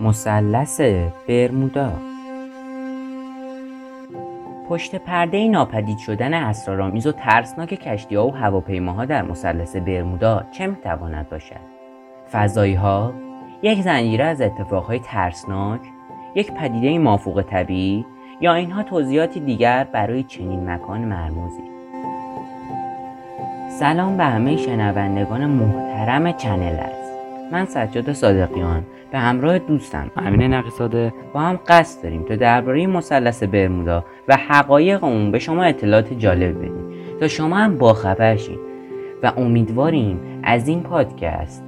مثلث برمودا. پشت پرده ناپدید شدن اسرارآمیز و ترسناک کشتی ها و هواپیماها در مثلث برمودا چه می‌تواند باشد؟ فضایی ها یک زنجیره از اتفاقهای ترسناک یک پدیده مافوق طبیعی یا اینها توضیحاتی دیگر برای چنین مکان مرموزی؟ سلام به همه شنوندگان محترم چنل است من سجاد صادقیان. به همراه دوستم. امین نقیزاده با هم قصد داریم تا درباره مثلث برمودا و حقایق اون به شما اطلاعات جالب بدیم. تا شما هم باخبر شین. و امیدواریم از این پادکست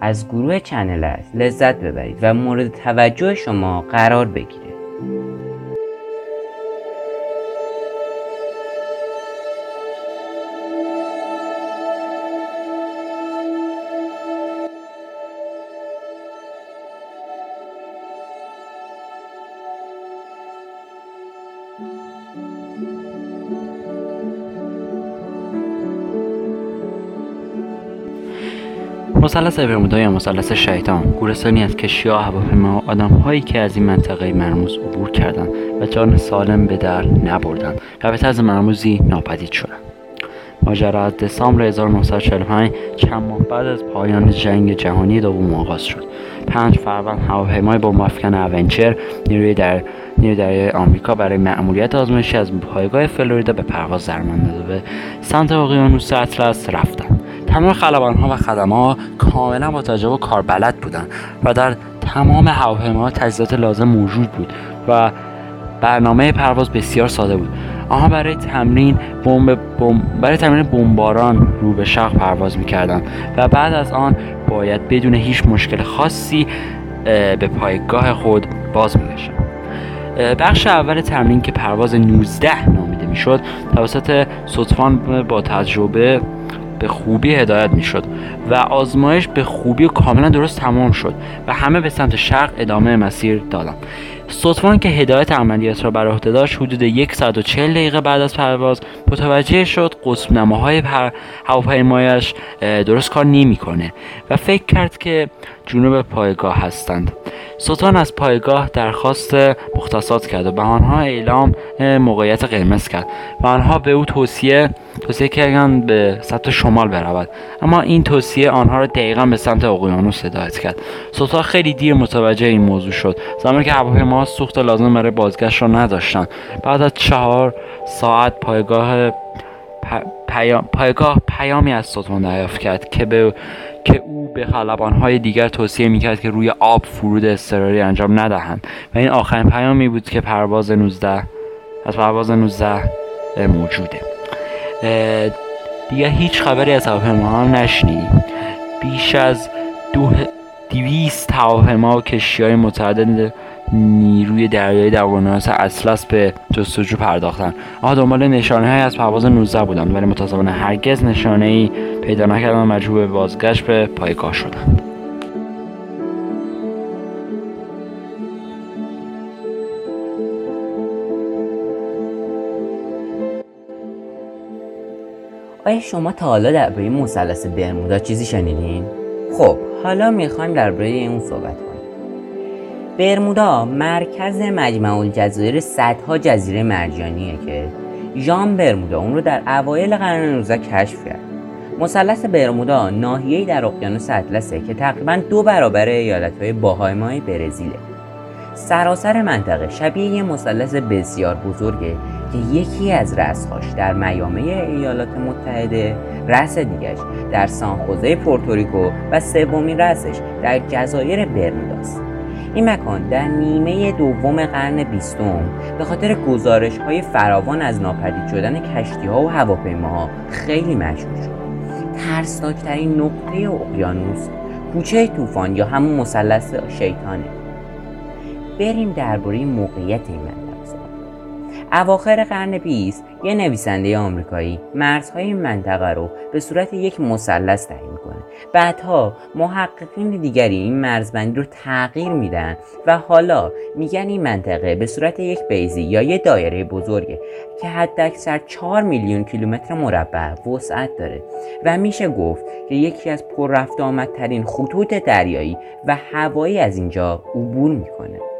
از گروه چنل است لذت ببرید و مورد توجه شما قرار بگیرید. مثلث برمودا یا مثلث شیطان. گورستانی از کشیها هواپیما و آدمهایی که از این منطقه مرموز عبور کردند و جان سالم به در نبردند و به طرز مرموزی ناپدید شدند. ماجرا از دسامبر 1945 چند ماه بعد از پایان جنگ جهانی دوم آغاز شد. پنج فروند هواپیمای افکن اونچر نیروی در نیروی دریای آمریکا برای مأموریت آزمایشی از پایگاه فلوریدا به پرواز درمانده به سمت اقیانوس اطلس رفتند تمام خلبان ها و خدمه کاملا با تجربه کار بلد بودند و در تمام هواپیماها تجهیزات لازم موجود بود و برنامه پرواز بسیار ساده بود. آنها برای تمرین بمب برای تمرین بمباران رو به شرق پرواز می‌کردند و بعد از آن باید بدون هیچ مشکل خاصی به پایگاه خود باز میگشتند بخش اول تمرین که پرواز 19 نامیده می‌شد توسط صدفان با تجربه به خوبی هدایت می‌شد و آزمایش به خوبی و کاملا درست تمام شد و همه به سمت شرق ادامه مسیر دادم صدفان که هدایت عملیات را بر عهده داشت حدود 140 دقیقه بعد از پرواز متوجه شد قسم نماهای پر هواپیمایش درست کار نمی‌کنه و فکر کرد که جنوب پایگاه هستند. سلطان از پایگاه درخواست مختصات کرد و به آنها اعلام موقعیت قرمز کرد و آنها به او توصیه توصیه کردند به سمت شمال برود. اما این توصیه آنها را دقیقا به سمت اقیانوس هدایت کرد. سلطان خیلی دیر متوجه این موضوع شد. زمانی که هواپیما سوخت لازم برای بازگشت را نداشتند. بعد از چهار ساعت پایگاه پیام، پایگاه پیامی از سلطان دریافت کرد که به که او به خلبانهای دیگر توصیه می‌کرد که روی آب فرود اضطراری انجام ندهند. و این آخرین پیامی بود که پرواز 19 از پرواز 19 موجوده. دیگر هیچ خبری از هواپیماها نشنیدیم. بیش از دو دویست هواپیما و کشتی های متعدد نیروی دریایی در اقیانوس اطلس به جستجو پرداختند آنها دنبال نشانه های از پرواز 19 بودند ولی متاسفانه هرگز نشانه ای پیدا نکردند و مجبور به بازگشت به پایگاه شدند آیا شما تا حالا درباره مثلث برمودا چیزی شنیدین؟ خب حالا می‌خوایم درباره اون صحبت کنیم. برمودا مرکز مجمع الجزایر صدها جزیره مرجانیه که ژان برمودا اون رو در اوایل قرن 19 کشف کرد. مثلث برمودا ناحیه‌ای در اقیانوس اطلسه که تقریبا دو برابر ایالت‌های باهایمای برزیله. سراسر منطقه شبیه یه مثلث بسیار بزرگه که یکی از رأسهاش در میامه ایالات متحده رأس دیگش در سانخوزه پورتوریکو و سومین رأسش در جزایر برموداست این مکان در نیمه دوم قرن بیستم به خاطر گزارش های فراوان از ناپدید شدن کشتی ها و هواپیماها خیلی مشهور شد. ترسناکترین نقطه اقیانوس کوچه طوفان یا همون مثلث شیطانه. بریم درباره موقعیت این اواخر قرن 20 یه نویسنده آمریکایی مرزهای منطقه رو به صورت یک مثلث تعیین کنه بعدها محققین دیگری این مرزبندی رو تغییر میدن و حالا میگن این منطقه به صورت یک بیزی یا یه دایره بزرگه که حداکثر 4 میلیون کیلومتر مربع وسعت داره و میشه گفت که یکی از پر رفت آمدترین خطوط دریایی و هوایی از اینجا عبور می‌کنه.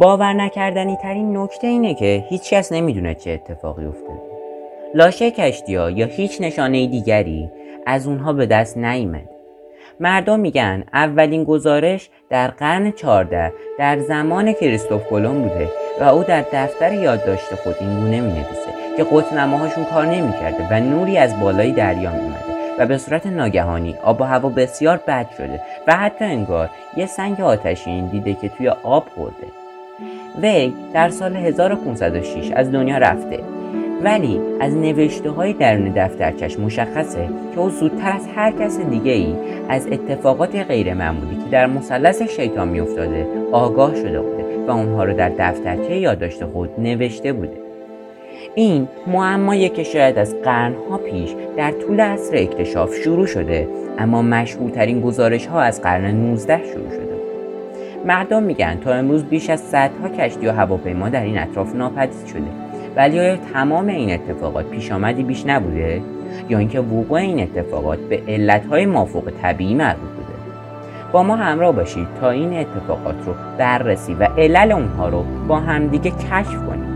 باور نکردنی ترین نکته اینه که هیچ کس نمی‌دونه چه اتفاقی افتاده. لاشه کشتی ها یا هیچ نشانه دیگری از اونها به دست نیامد مردم میگن اولین گزارش در قرن 14 در زمان کریستوف کلم بوده و او در دفتر یادداشت خود این گونه می نویسه که قطنماهاشون کار نمی‌کرده و نوری از بالای دریا میومده و به صورت ناگهانی آب و هوا بسیار بد شده و حتی انگار یه سنگ آتشین دیده که توی آب خورده. وی در سال 1506 از دنیا رفته. ولی از نوشته های درون دفترچش مشخصه که او زودتر از هر کس دیگه ای از اتفاقات غیر معمولی که در مثلث شیطان میافتاده آگاه شده بوده و اونها رو در دفترچه یادداشت خود نوشته بوده. این معمایی که شاید از قرنها پیش در طول عصر اکتشاف شروع شده اما مشهورترین گزارش ها از قرن 19 شروع شده. مردم میگن تا امروز بیش از صدها کشتی و هواپیما در این اطراف ناپدید شده. ولی آیا تمام این اتفاقات پیش آمدی بیش نبوده؟ یا اینکه وقوع این اتفاقات به علتهای مافوق طبیعی مربوط بوده؟ با ما همراه باشید تا این اتفاقات رو بررسی و علل اونها رو با همدیگه کشف کنیم.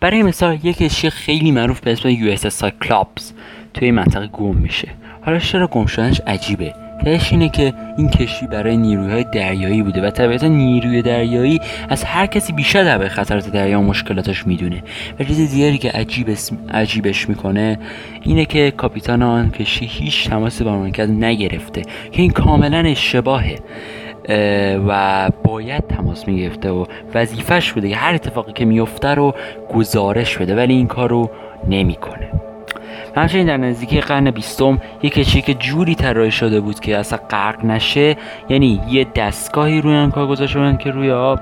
برای مثال یک کشتی خیلی معروف به اسم US Cyclops توی منطقه گم میشه. حالا چرا گم شدنش عجیبه؟ دلیلش اینه که این کشتی برای نیروهای دریایی بوده و طبیعتا نیروی دریایی از هر کسی بیشتر در خطرات دریا و مشکلاتش می‌دونه. و چیز دیگری که عجیب عجیبش می‌کنه اینه که کاپیتان آن کشتی هیچ تماسی با مرکز نگرفته که این کاملا اشتباهه. و باید تماس می‌گرفته و وظیفش بوده. هر اتفاقی که میفته رو گزارش بده ولی این کار رو نمی‌کنه. همچنین در نزدیکی قرن بیستم یک کشتی که جوری طراحی شده بود که اصلا غرق نشه یعنی یه دستگاهی روی آن کار گذاشته بودن که روی آب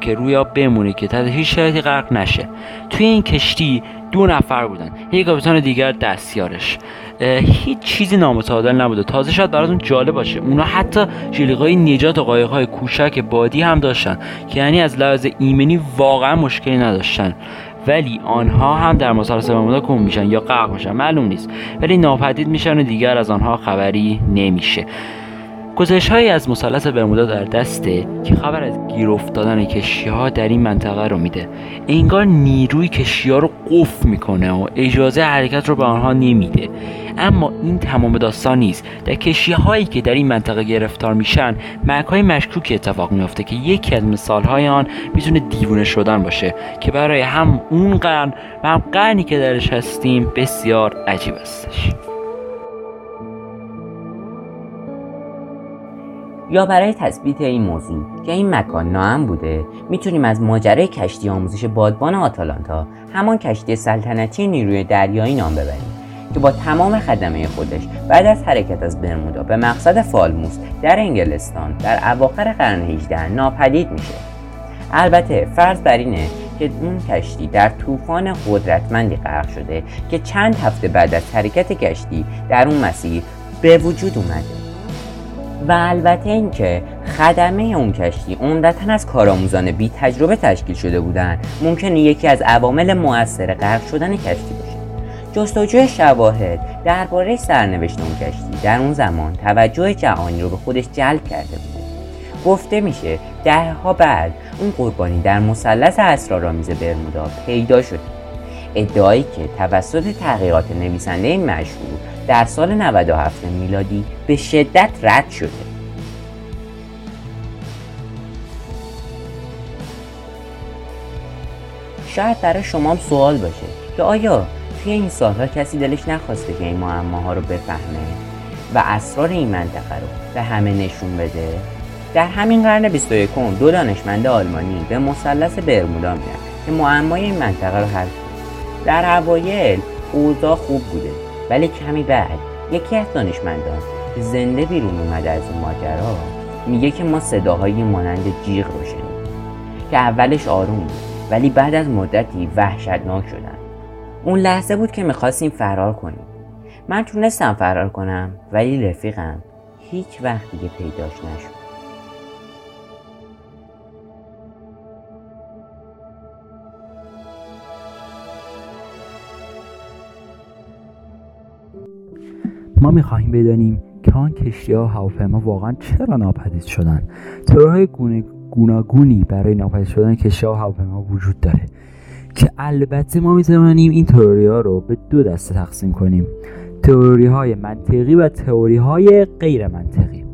که روی آب بمونه که تحت هیچ شرایطی غرق نشه. توی این کشتی دو نفر بودن. یک کاپیتان دیگر دستیارش. هیچ چیزی نامتعادل نبوده. تازه شاید براتون جالب باشه. اونا حتی جلیقای نجات و قایقهای کوچک بادی هم داشتن که یعنی از لحاظ ایمنی واقعا مشکلی نداشتن. ولی آنها هم در مثلث برمودا گم میشن یا غرق میشن. معلوم نیست. ولی ناپدید میشن و دیگر از آنها خبری نمیشه. گزارش هایی از مثلث برمودا در دسته که خبر از گیر افتادن کشتی ها در این منطقه رو میده. انگار نیروی کشتی ها رو قفل می‌کنه و اجازه حرکت رو به آنها نمیده. اما این تمام داستان نیست. در هایی که در این منطقه گرفتار میشن مرگ های مشکوکی اتفاق میافته که یکی از مثال های آن می‌تونه دیوونه شدن باشه که برای هم اون قرن و هم قرنی که درش هستیم بسیار عجیب استش. یا برای تثبیت این موضوع که این مکان ناام بوده می‌تونیم از ماجرای کشتی آموزش بادبان آتالانتا همان کشتی سلطنتی نیروی دریایی نام ببریم. که با تمام خدمه خودش بعد از حرکت از برمودا به مقصد فالموس در انگلستان در اواخر قرن 18 ناپدید میشه. البته فرض بر اینه که اون کشتی در طوفان قدرتمندی غرق شده که چند هفته بعد از حرکت کشتی در اون مسیر به وجود اومده. و البته اینکه خدمه اون کشتی عمدتا از کارآموزان بی تجربه تشکیل شده بودن ممکنه یکی از عوامل موثر غرق شدن کشتی جستجوی شواهد درباره سرنوشت اون کشتی در اون زمان توجه جهانی رو به خودش جلب کرده بوده گفته میشه دهها بعد اون قربانی در مثلث اسرارآمیز برمودا پیدا شده. ادعایی که توسط تحقیقات نویسنده مشهور در سال 97 میلادی به شدت رد شده. شاید برای شما هم سوال باشه که آیا توی این سالها کسی دلش نخواسته که این معماها رو بفهمه و اسرار این منطقه رو به همه نشون بده؟ در همین قرن 21 دو دانشمند آلمانی به مثلث برمودا میرن که معمای این منطقه رو حل کنه در اوایل اوضاع خوب بوده ولی کمی بعد یکی از دانشمندان که زنده بیرون اومده از اون ماجرا میگه که ما صداهایی مانند جیغ رو شنیدیم که اولش آروم بود ولی بعد از مدتی وحشتناک شدن. اون لحظه بود که می‌خواستیم فرار کنیم. من تونستم فرار کنم ولی رفیقم هیچ وقت دیگه پیداش نشد. ما می‌خواهیم بدانیم که آن کشتی ها و هواپیما واقعا چرا ناپدید شدن. تئوریهای گونه گوناگونی برای ناپدید شدن کشتی ها و وجود داره. که البته ما می‌توانیم این تئوری ها رو به دو دسته تقسیم کنیم. تئوری های منطقی و تئوری های غیر منطقی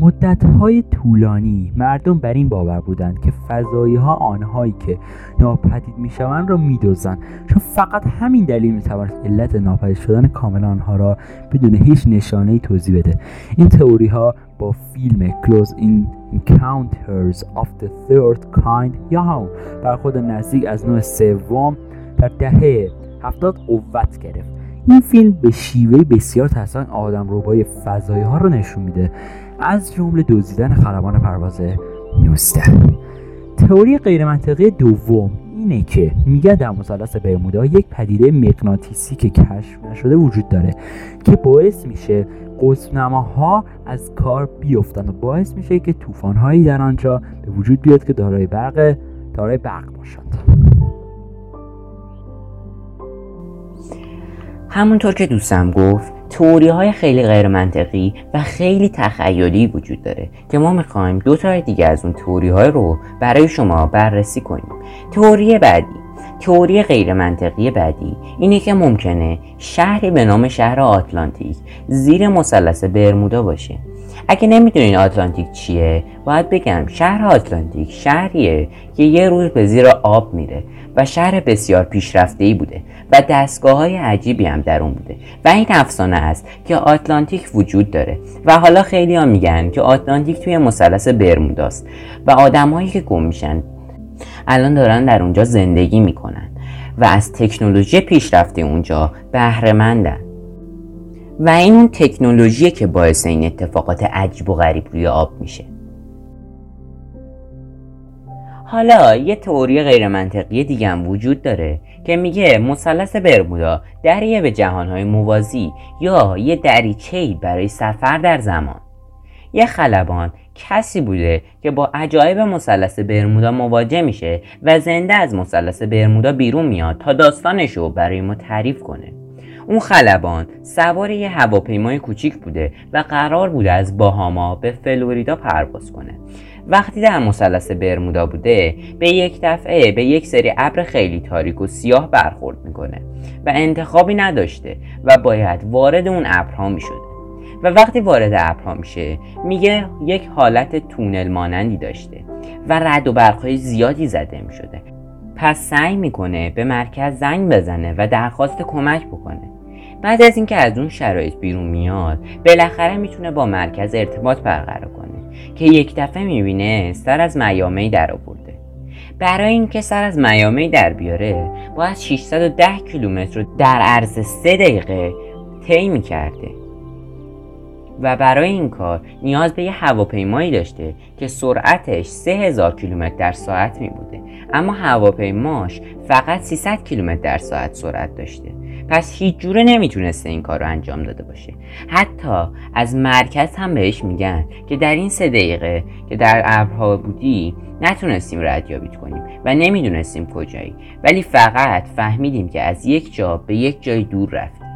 مدت های طولانی مردم بر این باور بودند که فضایی ها آنهایی که ناپدید می شوند را می دوزن. چون فقط همین دلیل می توانست علت ناپدید شدن کامل آنها را بدون هیچ نشانه ای توضیح بده. این تئوری ها با فیلم Close in Encounters of the Third Kind. یا هم خود نزدیک از نوع سوم در دهه هفتاد قوت گرفت. این فیلم به شیوه بسیار ترسان آدم روبای فضایی ها رو نشون میده. از جمله دزدیدن خلبان پرواز 19 تئوری غیرمنطقی دوم اینه که میگن در مثلث برمودا یک پدیده مغناطیسی که کشف نشده وجود داره که باعث میشه قطبنماها از کار بیفتن و باعث میشه که طوفانهایی در آنجا به وجود بیاد که دارای برق دارای برق باشند. همونطور که دوستم گفت توری های خیلی غیر منطقی و خیلی تخیلی وجود داره که ما می‌خوایم دو تا دیگه از اون توری های رو برای شما بررسی کنیم. توری بعدی. توری غیر منطقی بعدی اینه که ممکنه شهری به نام شهر آتلانتیک زیر مثلث برمودا باشه. اگه نمی‌دونین آتلانتیک چیه باید بگم شهر آتلانتیک شهریه که یه روز به زیر آب میره و شهر بسیار پیشرفته ای بوده و دستگاه های عجیبی هم در اون بوده. و این افسانه است که آتلانتیک وجود داره و حالا خیلی ها میگن که آتلانتیک توی مثلث برموداست و آدمهایی که گم میشن الان دارن در اونجا زندگی می‌کنن و از تکنولوژی پیشرفته اونجا بهره مندن و این اون تکنولوژی که باعث این اتفاقات عجیب و غریب روی آب میشه. حالا یه تئوری غیر منطقی دیگه هم وجود داره که میگه مثلث برمودا دریه به جهانهای موازی یا یه دریچه‌ای برای سفر در زمان. یه خلبان کسی بوده که با عجایب مثلث برمودا مواجه میشه و زنده از مثلث برمودا بیرون میاد تا داستانش رو برای ما تعریف کنه. اون خلبان سوار یه هواپیمای کوچیک بوده و قرار بوده از باهاما به فلوریدا پرواز کنه. وقتی در مثلث برمودا بوده به یک دفعه به یک سری ابر خیلی تاریک و سیاه برخورد می‌کنه و انتخابی نداشته و باید وارد اون ابرها می‌شده و وقتی وارد ابرها میشه میگه یک حالت تونل مانندی داشته و رد و برقهای زیادی زده می‌شده. پس سعی می‌کنه به مرکز زنگ بزنه و درخواست کمک بکنه. بعد از اینکه از اون شرایط بیرون میاد بالاخره می‌تونه با مرکز ارتباط برقرار کنه که یک دفعه می‌بینه سر از میامی در آورده برای اینکه سر از میامی در بیاره باید 610 کیلومتر در عرض 3 دقیقه طی می‌کرده. و برای این کار نیاز به یه هواپیمایی داشته که سرعتش 3000 کیلومتر در ساعت می بوده. اما هواپیماش فقط 300 کیلومتر در ساعت سرعت داشته. پس هیچ جوره نمی‌تونسته این کار رو انجام داده باشه. حتی از مرکز هم بهش میگن که در این سه دقیقه که در ابرها بودی نتونستیم ردیابیت کنیم و نمی‌دونستیم کجایی. ولی فقط فهمیدیم که از یک جا به یک جای دور رفتیم.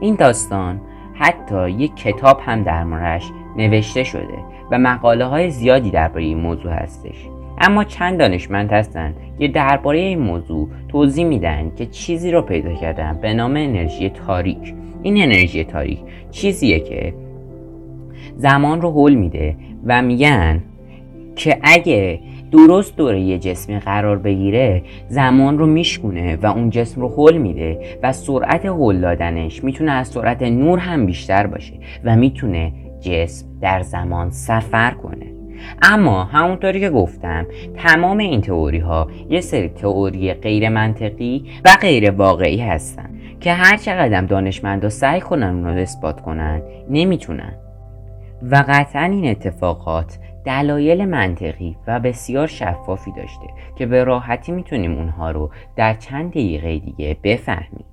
این داستان حتی یک کتاب هم در موردش نوشته شده و مقاله های زیادی درباره این موضوع هستش. اما چند دانشمند هستند که درباره این موضوع توضیح میدن که چیزی رو پیدا کردن به نام انرژی تاریک. این انرژی تاریک چیزیه که زمان رو حل میده و میگن که اگه درست دوره یه جسمی قرار بگیره زمان رو میشکونه و اون جسم رو حل میده و سرعت حل دادنش می‌تونه از سرعت نور هم بیشتر باشه و می‌تونه جسم در زمان سفر کنه. اما همونطوری که گفتم تمام این تئوری ها یه سری تئوری غیر منطقی و غیر واقعی هستن که هر چقدر دانشمندا سعی کنن اون رو اثبات کنن نمی‌تونن. و قطعا این اتفاقات دلایل منطقی و بسیار شفافی داشته که به راحتی می‌تونیم اونها رو در چند دقیقه دیگه بفهمیم.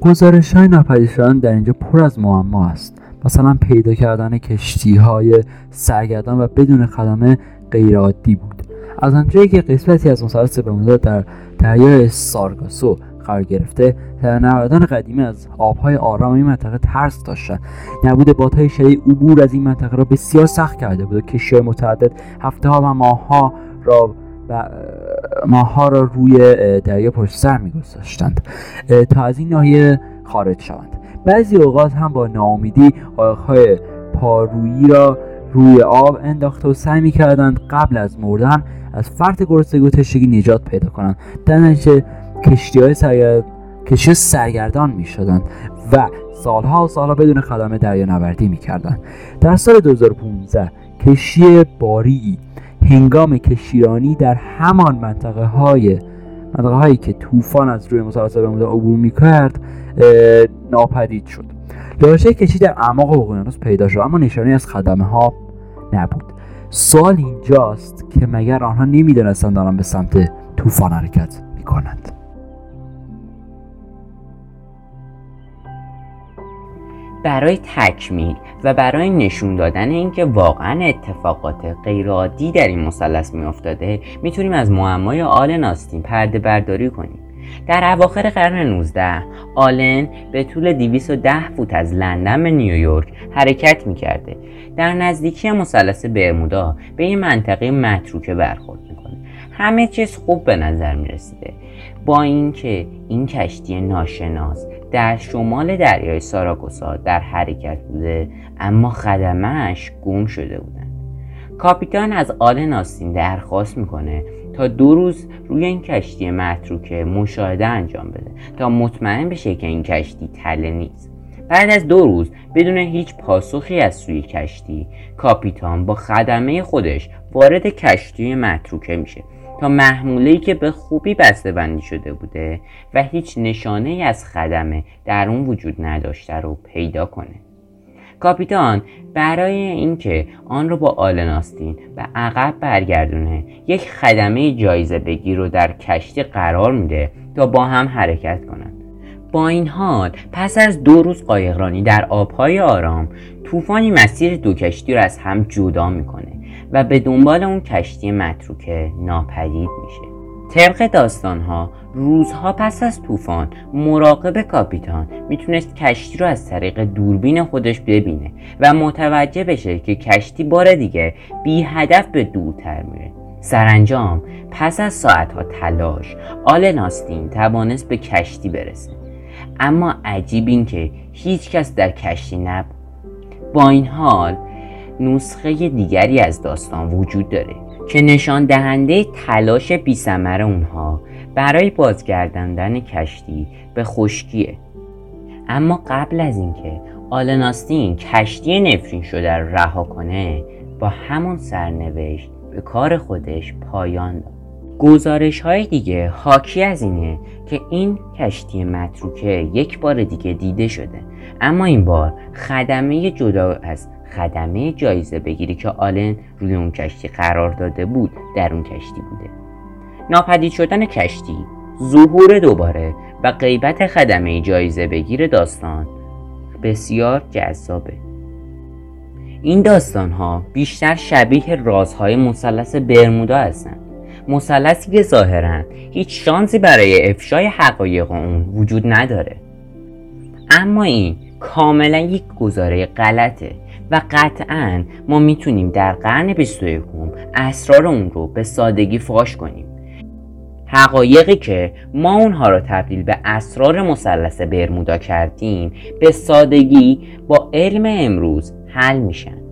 گزارش های در اینجا پر از معما است. مثلا پیدا کردن کشتی های سرگردان و بدون خدمه غیرعادی بود. از آنجایی که قسمتی از مثلث بمودا در دریای سارگاسو قرار گرفته نوردان قدیمی از آبهای آرام این منطقه ترس داشتن. نبود بادهای شدید عبور از این منطقه را بسیار سخت کرده بود و کشتی متعدد هفته ها و ماهها را و ماهها را روی دریا پشت سر میگذاشتند. تا از این ناحیه خارج شوند. بعضی اوقات هم با ناامیدی قایقهای پارویی را روی آب انداخته و سعی می‌کردند قبل از مردن از فرط گرسنگی و تشنگی نجات پیدا کنند. در کشتی های سرگرد... کشتی سرگردان می شدند و سالها و سالها بدون خدمه دریا نوردی می کردند در سال 2015 کشتی باری هنگام کشیرانی در همان منطقه های منطقه هایی که طوفان از روی مثلث برمودا عبور می کرد ناپدید شد. لاشه کشتی در اعماق اقیانوس پیدا شد اما نشانی از خدمه ها نبود. سوال اینجاست که مگر آنها نمی‌دانستند دارن به سمت طوفان حرکت می کنند برای تکمیل و برای نشون دادن اینکه واقعا اتفاقات غیرعادی در این مثلث میافتاده می‌تونیم از معمای آلن آستین پرده برداری کنیم. در اواخر قرن 19 آلن به طول 210 فوت از لندن به نیویورک حرکت می‌کرده. در نزدیکی مثلث برمودا به این منطقه متروکه برخورد می‌کنه. همه چیز خوب به نظر می‌رسیده. با اینکه این کشتی ناشناس در شمال دریای ساراگوسا در حرکت بوده اما خدمش گم شده بودن. کاپیتان از آل ناستین درخواست می‌کنه تا دو روز روی این کشتی متروکه مشاهده انجام بده تا مطمئن بشه که این کشتی تله نیست. بعد از دو روز بدون هیچ پاسخی از سوی کشتی کاپیتان با خدمه خودش وارد کشتی متروکه میشه. تا محموله که به خوبی بسته بندی شده بوده و هیچ نشانه ای از خدمه در اون وجود نداشته رو پیدا کنه. کاپیتان برای اینکه آن رو با آلناستین و عقب برگردونه یک خدمه جایزه بگیر رو در کشتی قرار میده تا با هم حرکت کنند. با این حال پس از دو روز قایقرانی در آبهای آرام طوفانی مسیر دو کشتی رو از هم جدا می‌کنه. و به دنبال اون کشتی متروکه ناپدید میشه. طبق داستان ها روزها پس از طوفان مراقب کاپیتان می‌تونست کشتی رو از طریق دوربین خودش ببینه و متوجه بشه که کشتی بار دیگه بی هدف به دورتر میره. سرانجام پس از ساعتها تلاش آل ناستین توانست به کشتی برسه. اما عجیب این که هیچ کس در کشتی نبود. با این حال نسخه دیگری از داستان وجود داره که نشان دهنده تلاش بی اونها برای بازگرداندن کشتی به خشکیه. اما قبل از اینکه آلناستین کشتی نفرین شده رو رها کنه با همون سرنوشت به کار خودش پایان داد. گزارش های دیگه حاکی از اینه که این کشتی متروکه یک بار دیگه دیده شده. اما این بار خدمه جدا از خدمه جایزه بگیری که آلن روی اون کشتی قرار داده بود در اون کشتی بوده. ناپدید شدن کشتی ظهور دوباره و غیبت خدمه جایزه بگیر داستان بسیار جذابه. این داستان ها بیشتر شبیه رازهای مثلث برمودا هستند مثلثی که ظاهرا هیچ شانسی برای افشای حقایق اون وجود نداره. اما این کاملا یک گزاره غلطه. و قطعا ما می‌تونیم در قرن 21 اسرار اون رو به سادگی فاش کنیم. حقایقی که ما اونها را تبدیل به اسرار مثلث برمودا کردیم به سادگی با علم امروز حل میشن.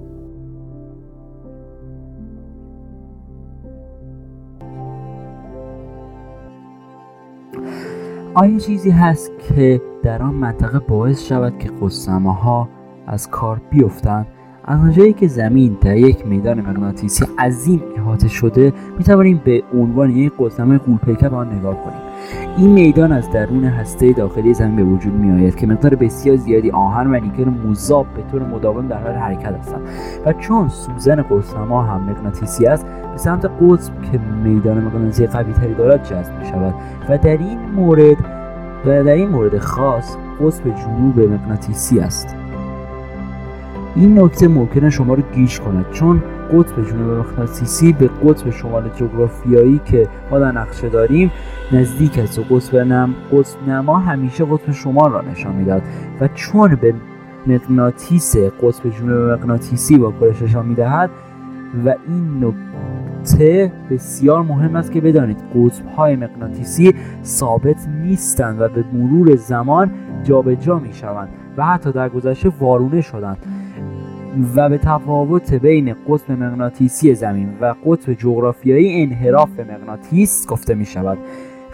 آیا چیزی هست که در آن منطقه باعث شود که قسمه ها از کار بیفتند از آنجایی که زمین در یک میدان مغناطیسی عظیم احاطه شده می توانیم به عنوان یک قسمه قولپیکر به آن نگاه کنیم. این میدان از درون هسته داخلی زمین به وجود می آید که مقدار بسیار زیادی آهن و نیکل مذاب به طور مداوم در حال حرکت هستند و چون سوزن قسمه هم مغناطیسی است به سمت قطب که میدان مغناطیسی قوی تری دارد جذب می شود و در این مورد و در این مورد خاص قطب جنوب مغناطیسی است. این نکته ممکنه شما رو گیش کند چون قطب جنوب مغناطیسی به قطب شمال جغرافیایی که ما در نقشه داریم نزدیک است و قطب نم قطب نما همیشه قطب شمال را نشان می‌داد و چون به مغناطیس قطب جنوب مغناطیسی واکنش نشان می‌دهد و این نکته بسیار مهم است که بدانید قطب های مغناطیسی ثابت نیستند و به مرور زمان جابجا می شوند و حتی در گذشته وارونه شدند. و به تفاوت بین قطب مغناطیسی زمین و قطب جغرافیایی انحراف مغناطیس گفته می شود.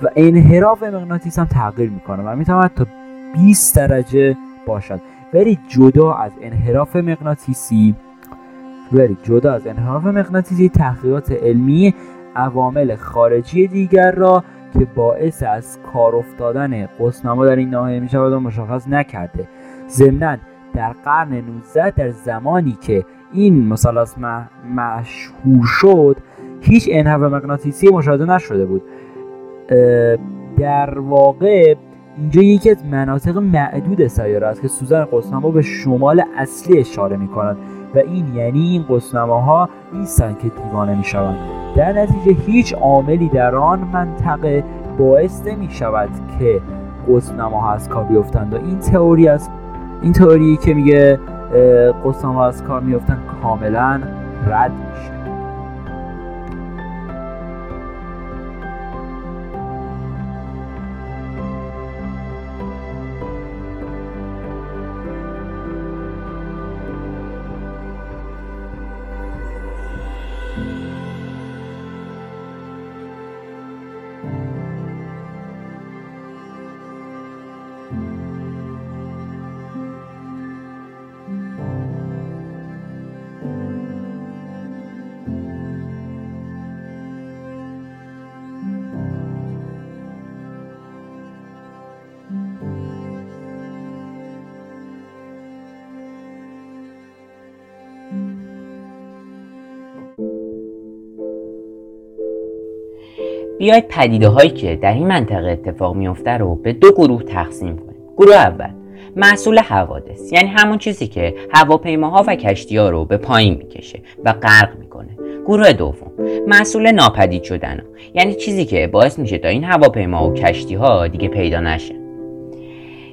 و انحراف مغناطیس هم تغییر می‌کنه و می‌تواند تا 20 درجه باشد. ولی جدا از انحراف مغناطیسی ولی جدا از انحراف مغناطیسی تحقیقات علمی عوامل خارجی دیگر را که باعث از کار افتادن قسنما در این ناحیه می شود و مشخص نکرده. ضمنا در قرن 19 در زمانی که این مثلث مشهور شد هیچ انحراف مغناطیسی مشاهده نشده بود. در واقع اینجا یکی از مناطق معدود سیاره است که سوزن قسنما به شمال اصلی اشاره می کند و این یعنی این قسنما ها نیستند که دیوانه می شوند در نتیجه هیچ عاملی در آن منطقه باعث نمی شود که قسنما ها از کار بیفتند و این تئوری از این تئوری که میگه قسنما از کار میفتن کاملا رد میشه. بیاید پدیده هایی که در این منطقه اتفاق میفته رو به دو گروه تقسیم کنیم. گروه اول محصول حوادث یعنی همون چیزی که هواپیماها و کشتی ها رو به پایین می‌کشه و غرق می‌کنه. گروه دوم محصول ناپدید شدن یعنی چیزی که باعث میشه تا این هواپیما و کشتی ها دیگه پیدا نشن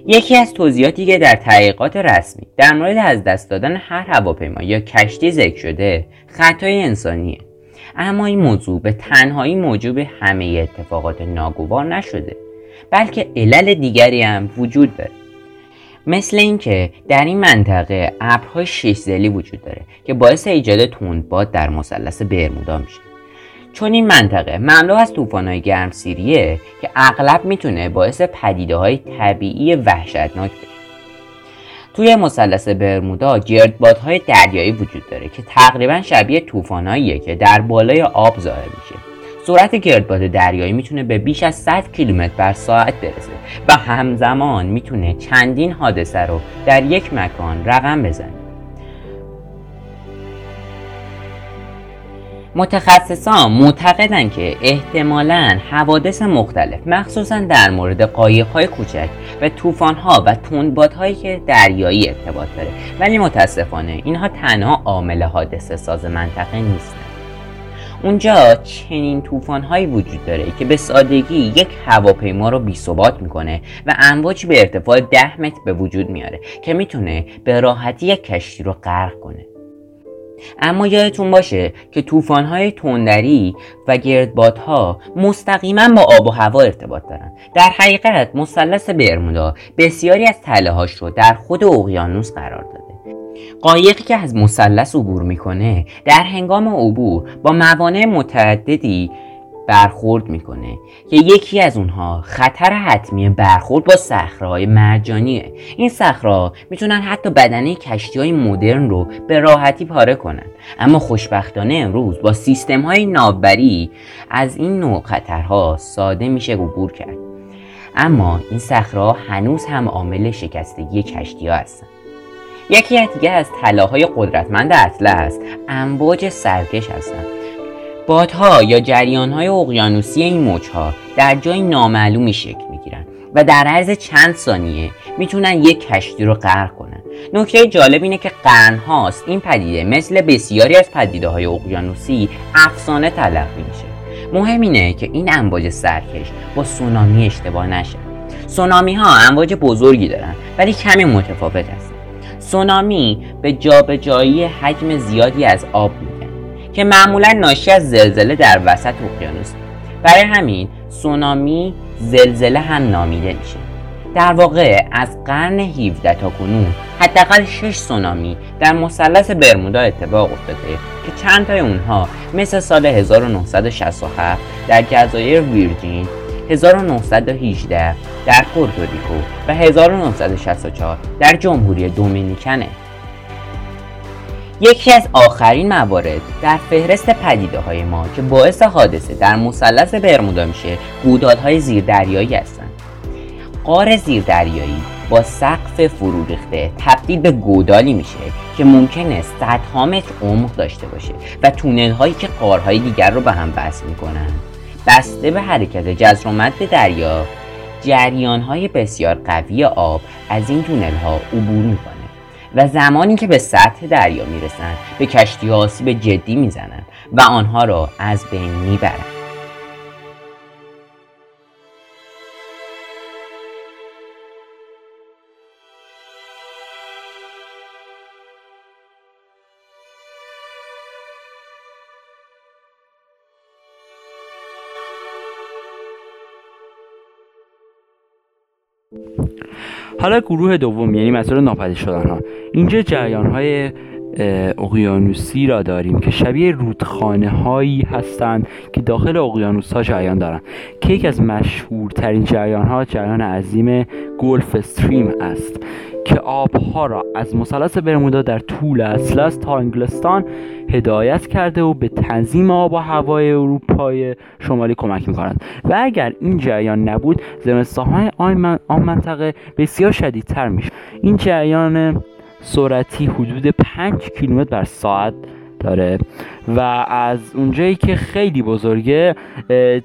یکی از توضیحاتی که در تحقیقات رسمی در مورد از دست دادن هر هواپیما یا کشتی ذکر شده خطای انسانیه. اما این موضوع به تنهایی موجب همه اتفاقات ناگوار نشده بلکه علل دیگری هم وجود داره. مثل اینکه در این منطقه ابرهای شش زلی وجود داره که باعث ایجاد تندباد در مثلث برمودا میشه. چون این منطقه مملو از طوفان‌های گرمسیریه که اغلب می‌تونه باعث پدیده های طبیعی وحشتناک بشه. توی مثلث برمودا گردبادهای دریایی وجود داره که تقریبا شبیه طوفاناییه که در بالای آب ظاهر میشه. سرعت گردباد دریایی می‌تونه به بیش از 100 کیلومتر بر ساعت برسه و همزمان می‌تونه چندین حادثه رو در یک مکان رقم بزنه. متخصصان معتقدند که احتمالا حوادث مختلف مخصوصا در مورد قایق‌های کوچک و طوفان‌ها و تندبادهایی که دریایی ارتباط داره. ولی متاسفانه اینها تنها عامل حادثه ساز منطقه نیستند اونجا چنین طوفان هایی وجود داره که به سادگی یک هواپیما رو بی ثبات می‌کنه و امواج به ارتفاع ده متر به وجود میاره که می‌تونه به راحتی یک کشتی رو غرق کنه. اما یادتون باشه که طوفان‌های تندری و گردبادها مستقیما با آب و هوا ارتباط دارن. در حقیقت مثلث برمودا بسیاری از تله رو در خود اقیانوس قرار داده. قایقی که از مثلث عبور می‌کنه در هنگام عبور با موانع متعددی برخورد می‌کنه. که یکی از اونها خطر حتمی برخورد با صخره مرجانیه. این صخره می‌تونن حتی بدنه کشتی های مدرن رو به راحتی پاره کنن. اما خوشبختانه امروز با سیستم های ناوبری از این نوع خطرها ساده میشه عبور کرد. اما این صخره هنوز هم عامل شکستگی کشتی ها هستن. یکی دیگه از طلاهای قدرتمند اطلس امواج سرکش هستند بادها یا جریانهای اقیانوسی این موجها در جای نامعلومی شکل می‌گیرن و در عرض چند ثانیه می‌تونن یک کشتی رو غرق کنن. نکته جالب اینه که قرنهاست. این پدیده مثل بسیاری از پدیده های اقیانوسی افسانه تلقی میشه. مهم اینه که این امواج سرکش با سونامی اشتباه نشه. سونامی ها امواج بزرگی دارن ولی کمی متفاوت هستن. سونامی به جابجایی حجم زیادی از آب که معمولا ناشی از زلزله در وسط اقیانوس برای همین سونامی زلزله هم نامیده میشه. در واقع از قرن 17 تا کنون حداقل 6 سونامی در مثلث برمودا اتفاق افتاده که چند تای اونها مثل سال 1967 در جزایر ویرجین 1918 در پورتوریکو و 1964 در جمهوری دومینیکنه یکی از آخرین موارد در فهرست پدیده های ما که باعث حادثه در مثلث برمودا میشه گودالهای زیردریایی هستند قار زیردریایی با سقف فرو ریخته تبدیل به گودالی میشه که ممکنه صدها متر عمق داشته باشه و تونل هایی که قارهای دیگر رو به هم وصل می‌کنن. بسته به حرکت جزر و دریا جریان های بسیار قوی آب از این تونل ها عبور می‌کنه و زمانی که به سطح دریا می‌رسند به کشتی آسیب جدی می‌زنند و آنها را از بین می‌برند. حالا گروه دوم یعنی مسئله ناپدید شدن ها. اینجا جریان های اقیانوسی را داریم که شبیه رودخانه هایی هستند که داخل اقیانوس ها جریان دارند که یکی از مشهورترین جریان ها جریان عظیم گلف استریم است. که آبها را از مثلث برمودا در طول اطلس تا انگلستان هدایت کرده و به تنظیم آب و هوای اروپای شمالی کمک می‌کنند و اگر این جریان نبود زمستانهای آن منطقه بسیار شدیدتر میشه این جریان سرعتی حدود 5 کیلومتر بر ساعت داره و از اونجایی که خیلی بزرگه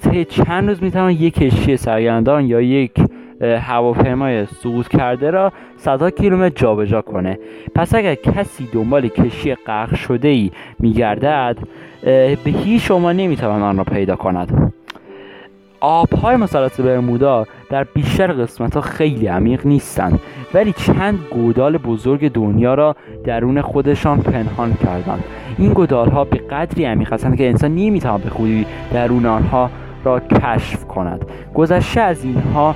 طی چند روز می‌توان یک کشتی سرگردان یا یک هواپیمای سقوط کرده را صدها کیلومتر جابجا کنه. پس اگر کسی دنبال کشتی غرق شده ای میگردد به هیچ شما نمی‌توان آن را پیدا کند. آبهای مثلث برمودا در بیشتر قسمت ها خیلی عمیق نیستند ولی چند گودال بزرگ دنیا را درون خودشان پنهان کردند. این گودال ها به قدری عمیق هستند که انسان نمی‌تواند به خودی درون آنها را کشف کند. گذشته از اینها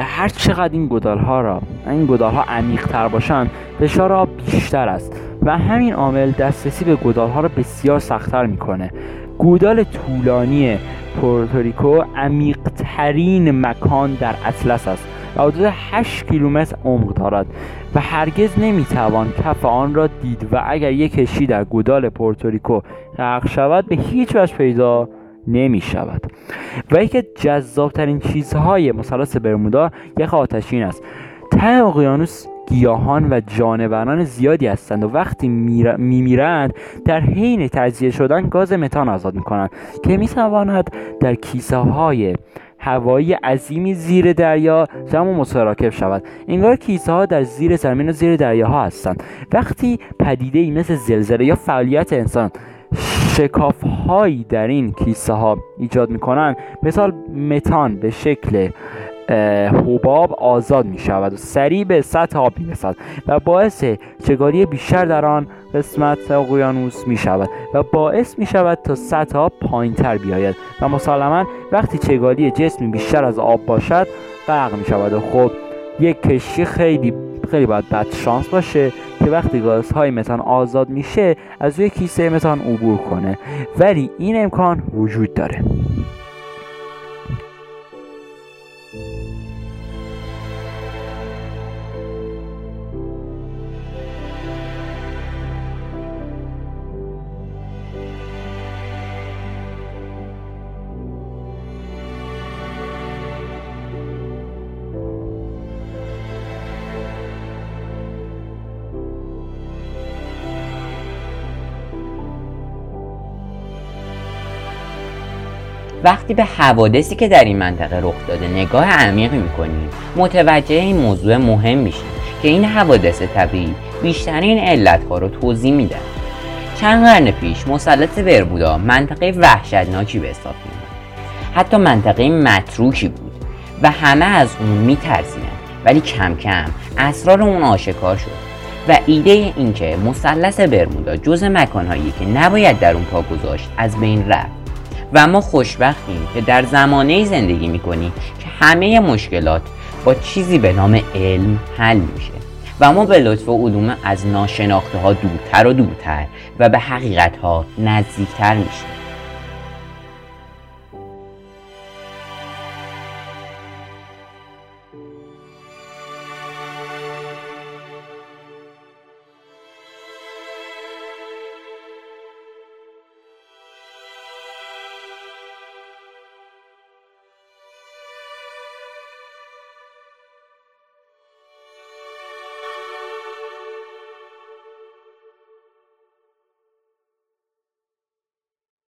هر چقدر این گودال ها را این گودال ها عمیق تر باشند فشار را بیشتر است و همین عامل دسترسی به گودال ها را بسیار سختتر می‌کنه. گودال طولانی پورتوریکو عمیق ترین مکان در اطلس است و حدود 8 کیلومتر عمق دارد و هرگز نمی‌توان کف آن را دید و اگر یک کشتی در گودال پورتوریکو غرق شود به هیچ وجه پیدا نمی شود و یکی جذابترین چیزهای مثلث برمودا یک آتشین است. ته اقیانوس گیاهان و جانوران زیادی هستند و وقتی میمیرند در حین تجزیه شدن گاز متان آزاد می‌کنند که می‌تواند در کیسه های هوایی عظیمی زیر دریا جمع متراکب شود. انگار کیسه ها در زیر زمین و زیر دریاها هستند. وقتی پدیده ای مثل زلزله یا فعالیت انسان شکاف هایی در این کیسه ها ایجاد می‌کنن. مثال متان به شکل حباب آزاد می شود و سریع به سطح آب می رسد و باعث چگاری بیشتر در آن قسمت اقیانوس می شود و باعث می شود تا سطح آب پایین تر بیاید و مسلما وقتی چگالی جسمی بیشتر از آب باشد غرق می شود و خب یک کشتی خیلی خیلی باید بد شانس باشه که وقتی گازهای متان آزاد میشه از روی کیسه متان عبور کنه. ولی این امکان وجود داره. وقتی به حوادثی که در این منطقه رخ داده نگاه عمیقی می‌کنیم متوجه این موضوع مهم میشیم که این حوادث طبیعی بیشترین علتها رو توضیح میدن چند قرن پیش مثلث برمودا منطقه وحشتناکی به حساب حتی منطقه متروکی بود و همه از اون میترسیدن ولی کم کم اسرار اون آشکار شد و ایده اینکه مثلث برمودا جز مکانهایی که نباید در اون پا گذاشت از بین رفت. و ما خوشبختیم که در زمانه زندگی می‌کنیم که همه مشکلات با چیزی به نام علم حل میشه و ما به لطف و علوم از ناشناخته ها دورتر و دورتر و به حقیقت ها نزدیکتر میشیم.